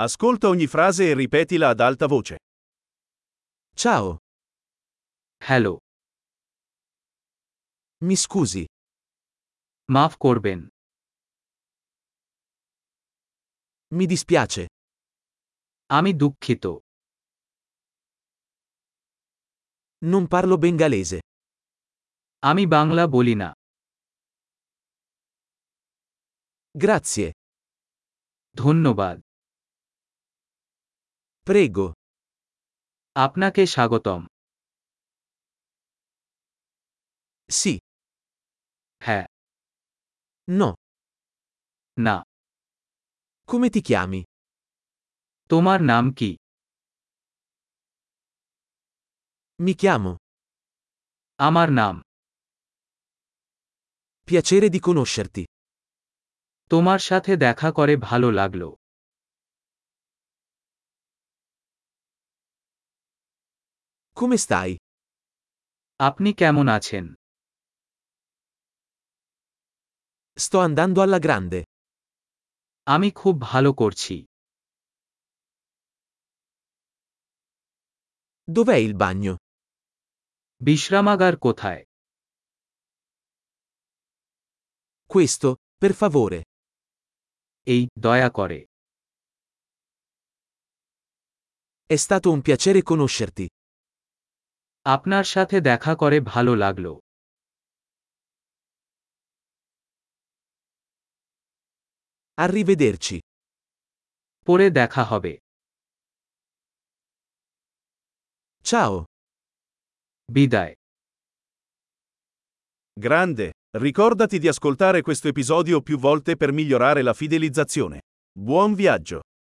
Ascolta ogni frase e ripetila ad alta voce. Ciao, hello mi scusi, মাফ করবেন mi dispiace, আমি দুঃখিত non parlo bengalese. আমি বাংলা বলি না Grazie, ধন্যবাদ prego, আপনাকে স্বাগতম sì, হ্যাঁ no, না come ti chiami? তোমার নাম কি Mi chiamo. আমার নাম Piacere di conoscerti. তোমার সাথে দেখা করে ভালো লাগল Come stai? আপনি কেমন আছেন Sto andando alla grande. আমি খুব ভালো করছি Dov'è il bagno? বিশ্রামাগার কোথায় Questo, per favore. এই দয়া করে È stato un piacere conoscerti. আপনার সাথে দেখা করে ভালো লাগলো Arrivederci. পরে দেখা হবে Ciao. বিদায় Grande, ricordati di ascoltare questo episodio più volte per migliorare la fidelizzazione. Buon viaggio!